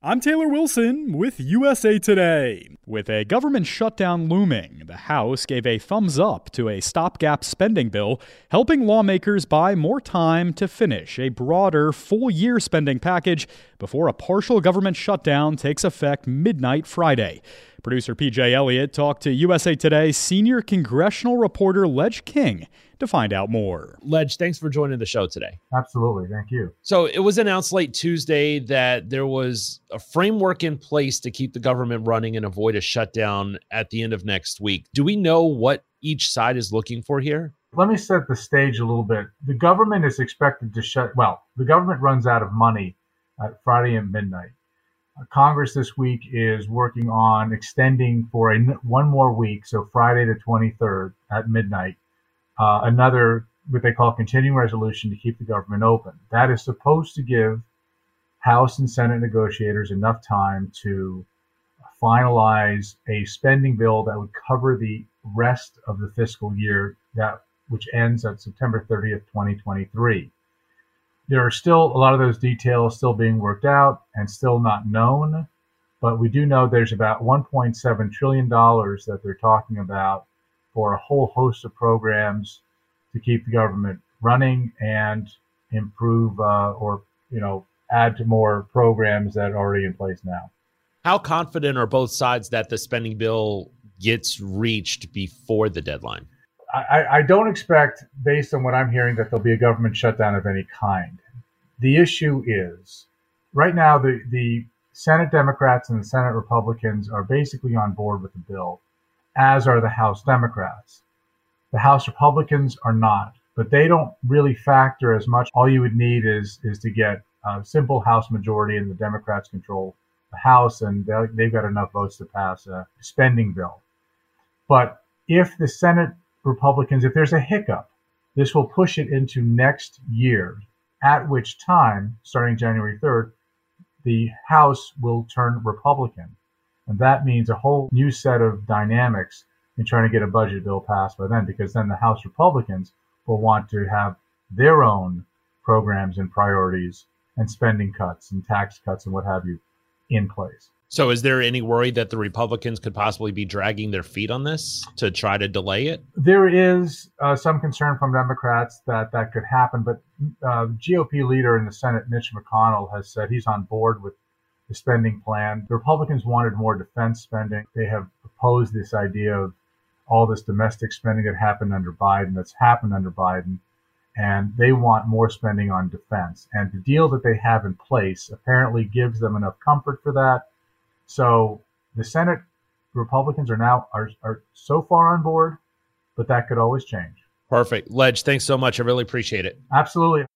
I'm Taylor Wilson with USA Today. With a government shutdown looming, the House gave a thumbs up to a stopgap spending bill, helping lawmakers buy more time to finish a broader full year spending package before a partial government shutdown takes effect midnight Friday. Producer PJ Elliott talked to USA Today senior congressional reporter Ledge King to find out more. Ledge, thanks for joining the show today. Absolutely. Thank you. So it was announced late Tuesday that there was a framework in place to keep the government running and avoid a shutdown at the end of next week. Do we know what each side is looking for here? Let me set the stage a little bit. The government is expected to shut, well, the government runs out of money at Friday at midnight. Congress this week is working on extending for a one more week, so Friday the 23rd at midnight, uh, another what they call continuing resolution to keep the government open. That is supposed to give House and Senate negotiators enough time to finalize a spending bill that would cover the rest of the fiscal year that which ends at September 30th, 2023 there are still a lot of those details still being worked out and still not known, but we do know there's about 1.7 trillion dollars that they're talking about for a whole host of programs to keep the government running and improve uh, or you know add to more programs that are already in place now. How confident are both sides that the spending bill gets reached before the deadline? I, I don't expect, based on what I'm hearing, that there'll be a government shutdown of any kind. The issue is right now the, the Senate Democrats and the Senate Republicans are basically on board with the bill, as are the House Democrats. The House Republicans are not, but they don't really factor as much. All you would need is is to get a simple House majority, and the Democrats control the House, and they've got enough votes to pass a spending bill. But if the Senate Republicans, if there's a hiccup, this will push it into next year, at which time, starting January 3rd, the House will turn Republican. And that means a whole new set of dynamics in trying to get a budget bill passed by then, because then the House Republicans will want to have their own programs and priorities and spending cuts and tax cuts and what have you in place. So, is there any worry that the Republicans could possibly be dragging their feet on this to try to delay it? There is uh, some concern from Democrats that that could happen, but uh, GOP leader in the Senate, Mitch McConnell, has said he's on board with the spending plan. The Republicans wanted more defense spending. They have opposed this idea of all this domestic spending that happened under Biden, that's happened under Biden, and they want more spending on defense. And the deal that they have in place apparently gives them enough comfort for that so the Senate Republicans are now are, are so far on board, but that could always change. Perfect. Ledge, thanks so much. I really appreciate it. Absolutely.